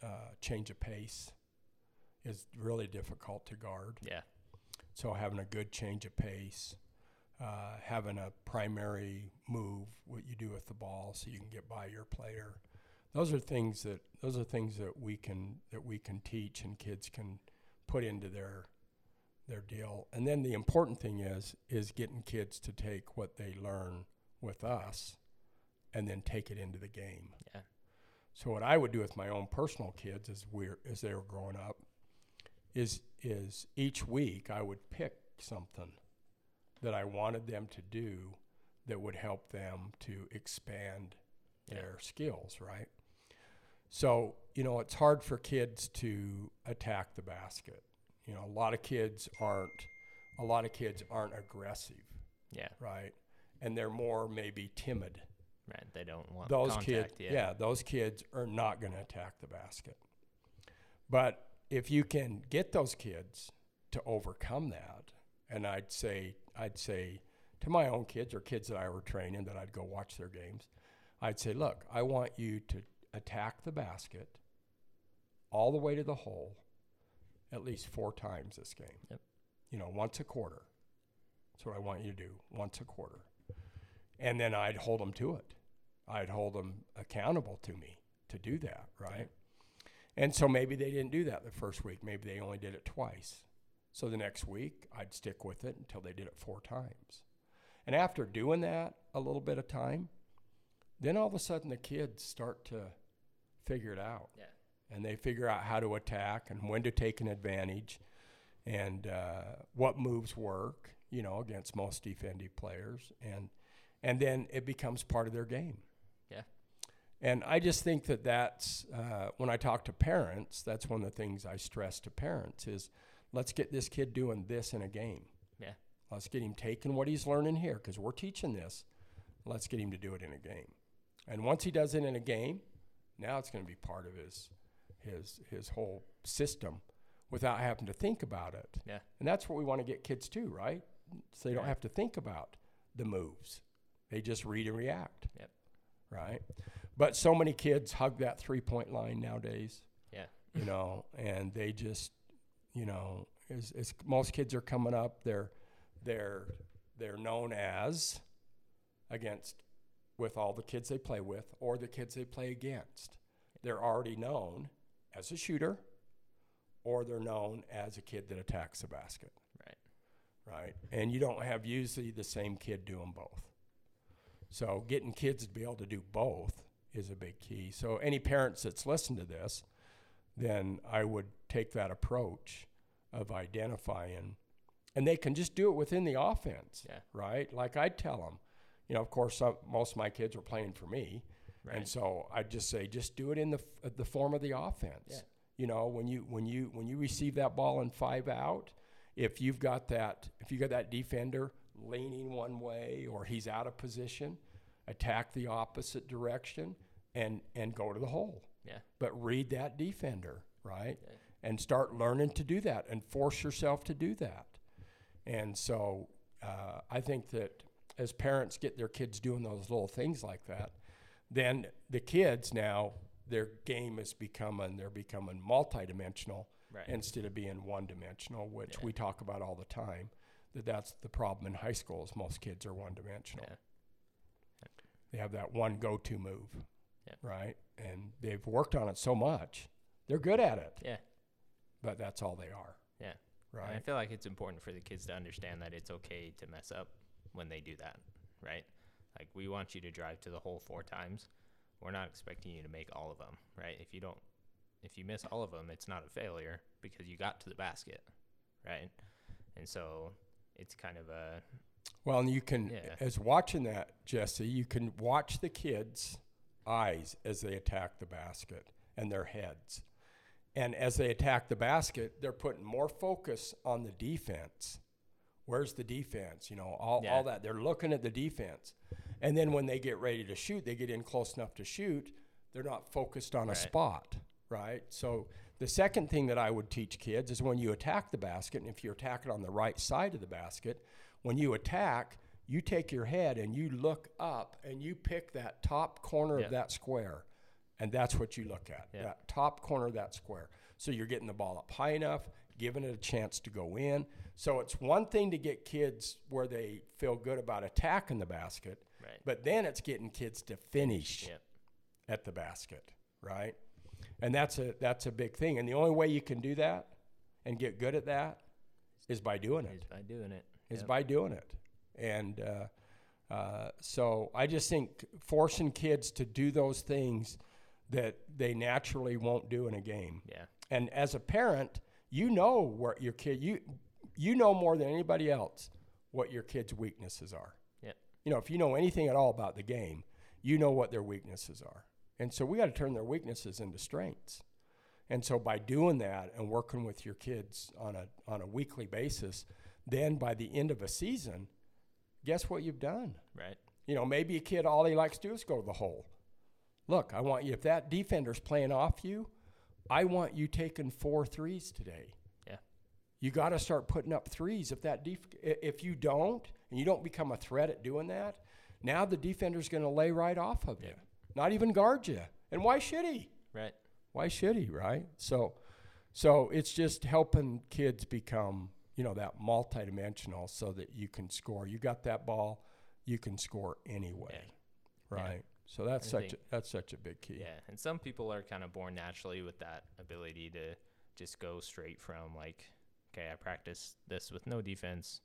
uh, change of pace is really difficult to guard. yeah, So having a good change of pace, uh, having a primary move, what you do with the ball, so you can get by your player. Those are things that those are things that we can that we can teach and kids can put into their their deal. And then the important thing is is getting kids to take what they learn with us and then take it into the game. yeah, So what I would do with my own personal kids as we as they were growing up is is each week I would pick something that I wanted them to do that would help them to expand Yeah. their skills, right? So, you know, it's hard for kids to attack the basket. You know, a lot of kids aren't a lot of kids aren't aggressive, yeah, right? And they're more maybe timid right. They don't want those kids, yeah, those kids are not going to attack the basket. But if you can get those kids to overcome that, and I'd say, I'd say to my own kids or kids that I were training that I'd go watch their games, I'd say, look, I want you to attack the basket all the way to the hole at least four times this game. Yep. You know, once a quarter. That's what I want you to do, once a quarter. And then I'd hold them to it. I'd hold them accountable to me to do that, right? And so maybe they didn't do that the first week. Maybe they only did it twice. So the next week, I'd stick with it until they did it four times. And after doing that a little bit of time, then all of a sudden the kids start to figure it out. Yeah. And they figure out how to attack and when to take an advantage and uh, what moves work, you know, against most defensive players. And, and then it becomes part of their game. Yeah. And I just think that that's, uh, when I talk to parents, that's one of the things I stress to parents is let's get this kid doing this in a game. Yeah. Let's get him taking what he's learning here because we're teaching this Let's get him to do it in a game. And once he does it in a game, now it's going to be part of his his his whole system without having to think about it. Yeah. And that's what we want to get kids to, right? So they don't Right. have to think about the moves. They just read and react. Yep. Right? But so many kids hug that three-point line nowadays Yeah. you know, and they just, you know, as, as most kids are coming up, they're they're they're known as against with all the kids they play with or the kids they play against. They're already known as a shooter or they're known as a kid that attacks the basket. Right. Right. And you don't have usually the same kid doing both. So getting kids to be able to do both is a big key. So any parents that's listened to this, then I would take that approach of identifying, and they can just do it within the offense, Yeah. right? Like I'd tell them, you know, of course, some, most of my kids are playing for me, Right. and so I'd just say, just do it in the f- uh, the form of the offense. Yeah. You know, when you when you when you receive that ball in five out, if you've got that if you got that defender leaning one way or he's out of position, attack the opposite direction and and go to the hole. Yeah. But read that defender, right? Yeah. And start learning to do that and force yourself to do that. And so uh, I think that as parents get their kids doing those little things like that, then the kids now their game is becoming they're becoming multidimensional Right. instead of being one dimensional, which Yeah. we talk about all the time. That that's the problem in high school is most kids are one dimensional. Yeah. They have that one go-to move, Yeah. right? And they've worked on it so much, they're good at it. Yeah. But that's all they are. Yeah. And I feel like it's important for the kids to understand that it's okay to mess up when they do that, right? Like we want you to drive to the hole four times. We're not expecting you to make all of them, right? If you don't, if you miss all of them, it's not a failure because you got to the basket, right? And so it's kind of a Well, and you can, Yeah. as watching that, Jesse, you can watch the kids' eyes as they attack the basket and their heads. And as they attack the basket, they're putting more focus on the defense. Where's the defense? You know, all, Yeah. all that. They're looking at the defense. And then when they get ready to shoot, they get in close enough to shoot, they're not focused on a spot, right? So the second thing that I would teach kids is when you attack the basket, and if you attack it on the right side of the basket, when you attack, you take your head and you look up and you pick that top corner Yeah. of that square. And that's what you look at, Yeah. that top corner of that square. So you're getting the ball up high enough, giving it a chance to go in. So it's one thing to get kids where they feel good about attacking the basket, right. but then it's getting kids to finish Yep. at the basket, right? And that's a that's a big thing. And the only way you can do that and get good at that is by doing it Is by doing it. Is Yep. by doing it. And uh, uh, so I just think forcing kids to do those things that they naturally won't do in a game. Yeah. And as a parent, you know what your kid you you know more than anybody else what your kid's weaknesses are. Yep. You know, if you know anything at all about the game, you know what their weaknesses are. And so we got to turn their weaknesses into strengths. And so by doing that and working with your kids on a on a weekly basis, then by the end of a season, guess what you've done? Right. You know, maybe a kid all he likes to do is go to the hole. Look, I want you if that defender's playing off you, I want you taking four threes today. Yeah. You got to start putting up threes. If that def- if you don't and you don't become a threat at doing that, now the defender's going to lay right off of you. Not even guard you. And why should he? Right. Why should he, right? So so it's just helping kids become, you know, that multidimensional so that you can score. You got that ball, you can score anyway. Yeah. Right? So that's I such think- a, that's such a big key. Yeah, and some people are kind of born naturally with that ability to just go straight from like, okay, I practiced this with no defense,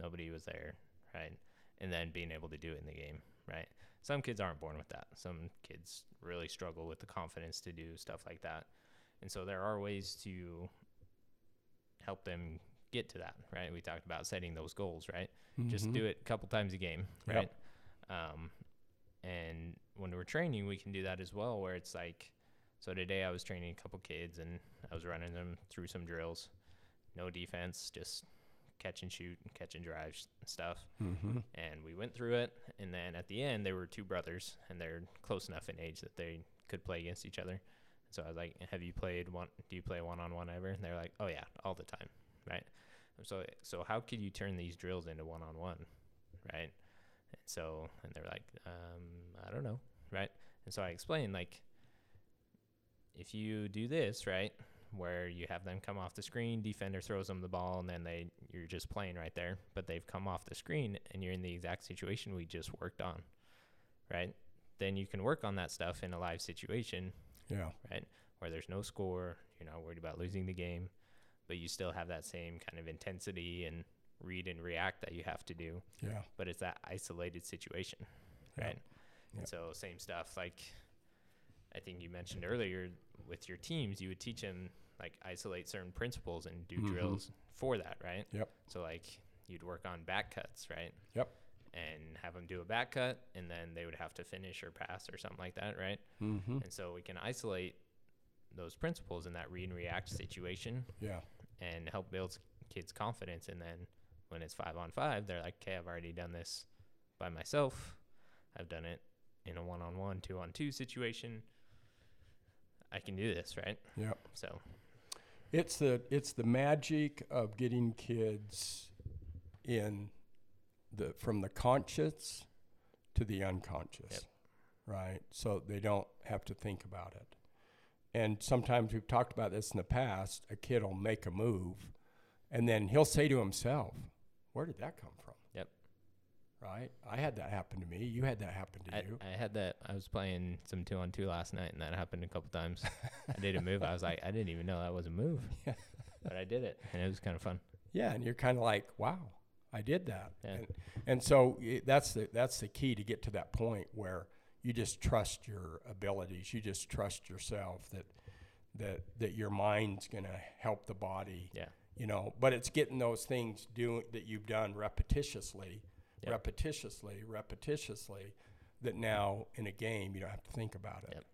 nobody was there, right? And then being able to do it in the game, right? Some kids aren't born with that. Some kids really struggle with the confidence to do stuff like that. And so there are ways to help them get to that, right? We talked about setting those goals, right? just Mhm. do it a couple times a game, Yep. right? Um, and when we're training, we can do that as well, where it's like, so today I was training a couple kids and I was running them through some drills, no defense, just catch and shoot and catch and drive stuff. Mm-hmm. And we went through it. And then at the end, there were two brothers, and they're close enough in age that they could play against each other. So I was like, "Have you played one? Do you play one on one ever?" And they're like, "Oh yeah, all the time." Right. So so how could you turn these drills into one on one? Right. And so and they're like, um, I don't know. Right. And so I explained like, if you do this right, where you have them come off the screen, defender throws them the ball, and then they you're just playing right there, but they've come off the screen and you're in the exact situation we just worked on, right? Then you can work on that stuff in a live situation, Yeah. right? Where there's no score, you're not worried about losing the game, but you still have that same kind of intensity and read and react that you have to do, Yeah. but it's that isolated situation, right? Yeah. And so same stuff like I think you mentioned earlier with your teams, you would teach them like isolate certain principles and do Mhm. drills for that, right? Yep. So like you'd work on back cuts, right? Yep. And have them do a back cut, and then they would have to finish or pass or something like that, right? Mm-hmm. And so we can isolate those principles in that read and react situation Yeah. And help build kids' confidence. And then when it's five on five, they're like, okay, I've already done this by myself. I've done it in a one on one, two on two situation. I can do this, right? Yep. So, It's the it's the magic of getting kids in the from the conscious to the unconscious. Yep. Right? So they don't have to think about it. And sometimes we've talked about this in the past, a kid will make a move and then he'll say to himself, Where did that come from? Yep. Right? I had that happen to me. You had that happen to I, you. I had that. I was playing some two on two last night, and that happened a couple times. I did a move. I was like, I didn't even know that was a move, Yeah. but I did it, and it was kind of fun. Yeah, and you're kind of like, wow, I did that. Yeah. And, and so i that's the that's the key to get to that point where you just trust your abilities. You just trust yourself that that that your mind's going to help the body. Yeah. You know, but it's getting those things doing that you've done repetitiously, Yep. repetitiously, repetitiously that now in a game you don't have to think about it. Yep.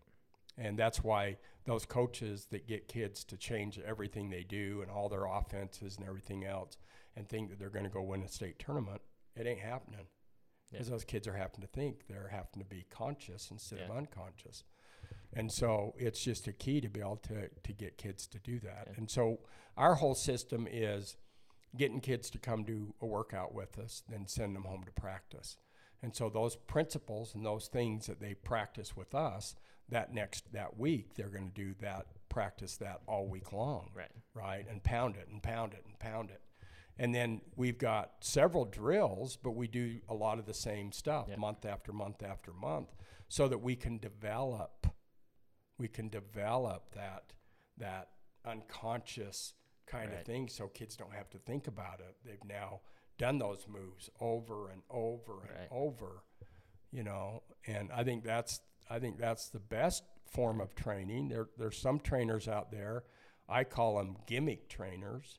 And that's why those coaches that get kids to change everything they do and all their offenses and everything else and think that they're going to go win a state tournament, it ain't happening. Yeah. Because those kids are having to think, they're having to be conscious instead of unconscious. And so it's just a key to be able to, to get kids to do that. Yeah. And so our whole system is getting kids to come do a workout with us, then send them home to practice. And so those principles and those things that they practice with us, that next that week they're going to do that practice that all week long, Right. right? And pound it and pound it and pound it. And then we've got several drills, but we do a lot of the same stuff month after month after month so that we can develop we can develop that that unconscious kind Right. of thing so kids don't have to think about it. They've now done those moves over and over and Right. over, you know, and I think that's I think that's the best form of training. There there's some trainers out there, I call them gimmick trainers,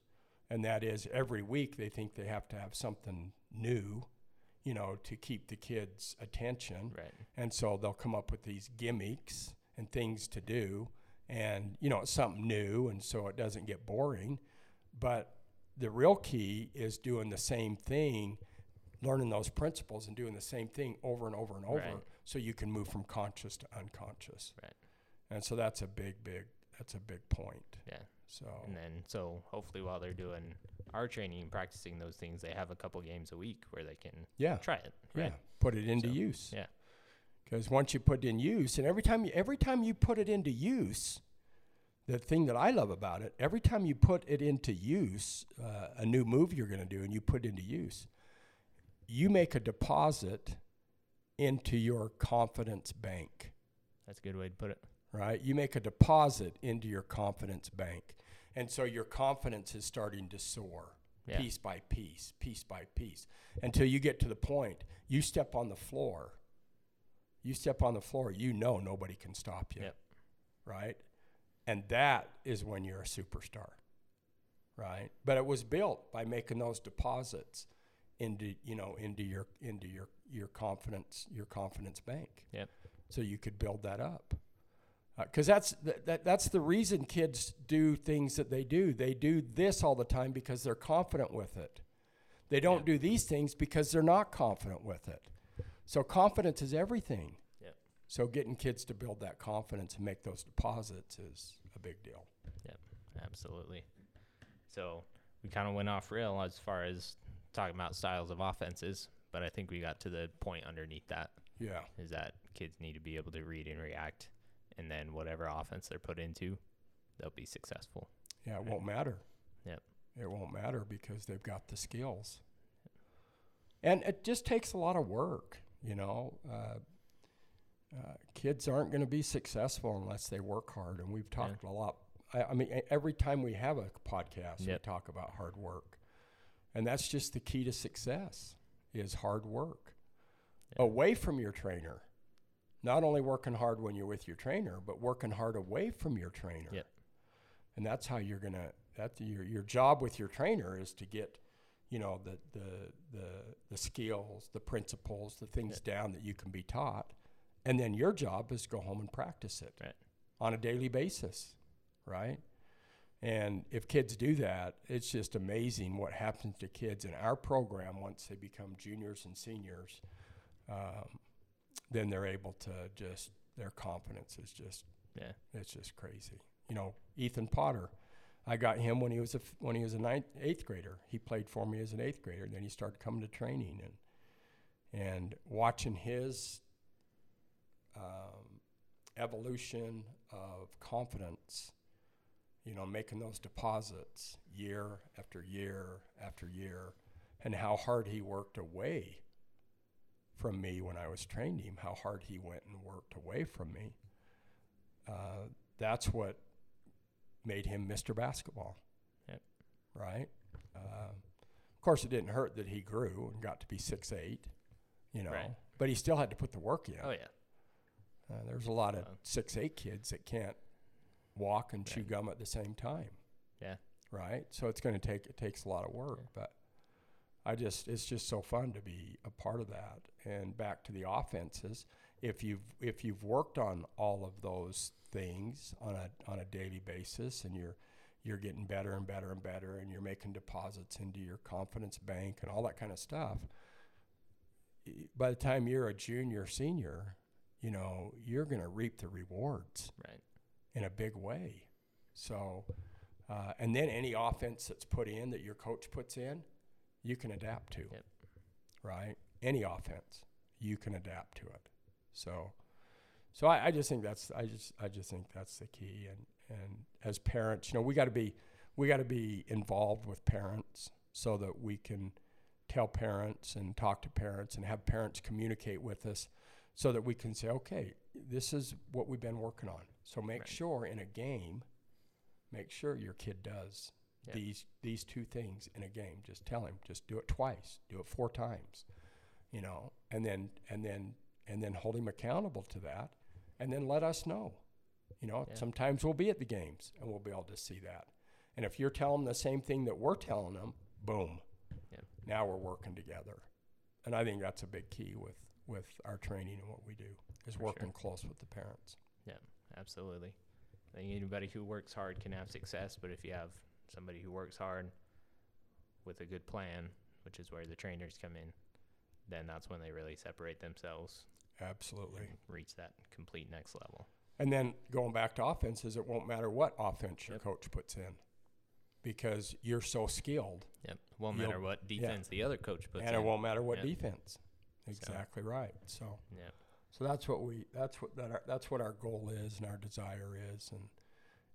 and that is every week they think they have to have something new, you know, to keep the kids' attention. Right. And so they'll come up with these gimmicks and things to do. And, you know, it's something new. And so it doesn't get boring. But the real key is doing the same thing, learning those principles and doing the same thing over and over and over Right. so you can move from conscious to unconscious. Right. And so that's a big, big, that's a big point. Yeah. So, And then, so hopefully, while they're doing our training and practicing those things, they have a couple games a week where they can yeah. try it. Yeah. Put it into So, use. yeah. Because once you put it in use, and every time you, every time you put it into use, the thing that I love about it, every time you put it into use, uh, a new move you're going to do, and you put it into use, you make a deposit into your confidence bank, That's a good way to put it. Right? You make a deposit into your confidence bank, and so your confidence is starting to soar Yeah. piece by piece, piece by piece, until you get to the point you step on the floor. You step on the floor, you know nobody can stop you, Yep. right? And that is when you're a superstar, right? But it was built by making those deposits into you know into your into your your confidence your confidence bank. Yep. So you could build that up. Uh, because that's that, that that's the reason kids do things that they do. They do this all the time because they're confident with it. They don't do these things because they're not confident with it. So confidence is everything. Yep. So getting kids to build that confidence and make those deposits is a big deal. Yep, absolutely. So we kind of went off rail as far as talking about styles of offenses, but I think we got to the point underneath that Yeah. is that kids need to be able to read and react, and then whatever offense they're put into, they'll be successful. Yeah, it Right. won't matter. Yep. It won't matter because they've got the skills. And it just takes a lot of work, you know. Uh, uh, kids aren't going to be successful unless they work hard, and we've talked a lot. I, I mean, every time we have a podcast, we talk about hard work, and that's just the key to success is hard work Yeah. away from your trainer. Not only working hard when you're with your trainer, but working hard away from your trainer. Yep. And that's how you're gonna. That your your job with your trainer is to get, you know, the the the the skills, the principles, the things down that you can be taught, and then your job is to go home and practice it Right. on a daily basis, right? And if kids do that, it's just amazing what happens to kids in our program once they become juniors and seniors. Um, then they're able to just their confidence is just Yeah. it's just crazy. You know, Ethan Potter, I got him when he was a when he was a ninth, eighth grader. He played for me as an eighth grader. And then he started coming to training and and watching his um, evolution of confidence. You know, making those deposits year after year after year, and how hard he worked away from me when I was training him. How hard he went and worked away from me uh, that's what made him Mr. Basketball. Yep. Right. Uh, of course, it didn't hurt that he grew and got to be six eight. You know, Right. but he still had to put the work in. Oh yeah. Uh, there's a lot of six eight kids that can't walk and chew gum at the same time. Yeah. Right. So it's going to take it takes a lot of work, but I just it's just so fun to be a part of that. And back to the offenses, if you've if you've worked on all of those things on a on a daily basis, and you're you're getting better and better and better, and you're making deposits into your confidence bank and all that kind of stuff. By the time you're a junior, senior, you know you're going to reap the rewards Right. in a big way. So, uh, and then any offense that's put in that your coach puts in, you can adapt to. Yep. Right? Any offense, you can adapt to it. So, so I, I just think that's I just I just think that's the key. And and as parents, you know, we got to be we got to be involved with parents so that we can tell parents and talk to parents and have parents communicate with us so that we can say, okay, this is what we've been working on. So make Right. sure in a game, make sure your kid does Yeah. these these two things in a game. Just tell him, just do it twice, do it four times, you know, and then and then and then hold him accountable to that, and then let us know. You know, Yeah. sometimes we'll be at the games and we'll be able to see that. And if you're telling them the same thing that we're telling them, boom, Yep. now we're working together. And I think that's a big key with with our training and what we do is For sure. working close with the parents. Yeah, absolutely. I think anybody who works hard can have success, but if you have somebody who works hard with a good plan, which is where the trainers come in, then that's when they really separate themselves Absolutely. reach that complete next level. And then going back to offenses, it won't matter what offense your Yep. coach puts in because you're so skilled, Yep. Won't You'll- matter what defense the other coach puts and in. And it won't matter what Yep. defense. Exactly right. So, Yep. so that's what we that's what that our, that's what our goal is and our desire is, and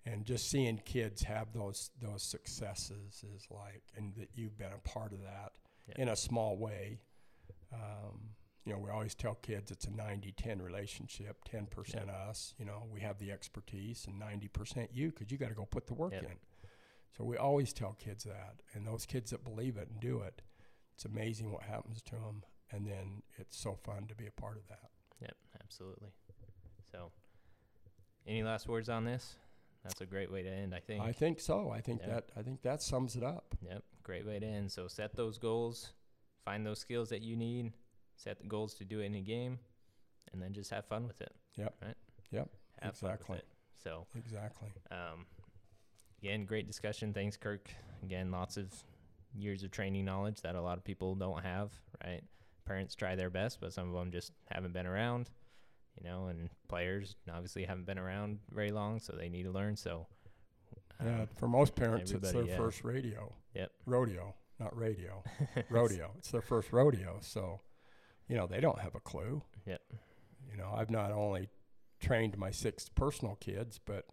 and just seeing kids have those those successes is like, and that you've been a part of that Yep. in a small way. Um, you know, we always tell kids it's a 90-10 relationship. Ten percent us, you know, we have the expertise, and ninety percent you, because you got to go put the work Yep. in. So we always tell kids that, and those kids that believe it and do it, it's amazing what happens to them, and then it's so fun to be a part of that. Yep. Absolutely. So, any last words on this? That's a great way to end, I think. I think so. I think Yeah. that I think that sums it up. Yep, great way to end. So set those goals, find those skills that you need, set the goals to do it in a game, and then just have fun with it. Yep. Right. Yep, Have fun exactly. So Exactly. um, again, great discussion. Thanks, Kirk. Again, lots of years of training knowledge that a lot of people don't have, right? Parents try their best, but some of them just haven't been around, you know, and players obviously haven't been around very long, so they need to learn. So, Yeah, um, for most parents, it's their yeah. first radio. Yep. Rodeo, not radio. rodeo. It's their first rodeo. So, you know, they don't have a clue. Yep. You know, I've not only trained my six personal kids, but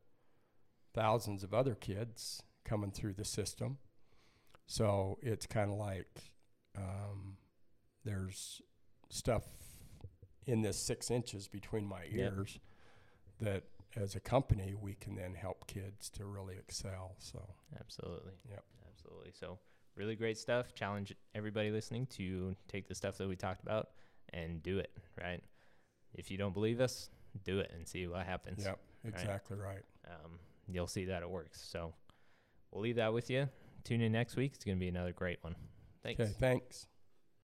thousands of other kids coming through the system. So it's kind of like um, there's stuff in this six inches between my Yep. ears that as a company we can then help kids to really excel. So Absolutely. Yep. Absolutely. So, really great stuff. Challenge everybody listening to take the stuff that we talked about and do it, right? If you don't believe us, do it and see what happens. yep, exactly right. Um, you'll see that it works. So, we'll leave that with you. Tune in next week. It's going to be another great one. Thanks. Okay, thanks.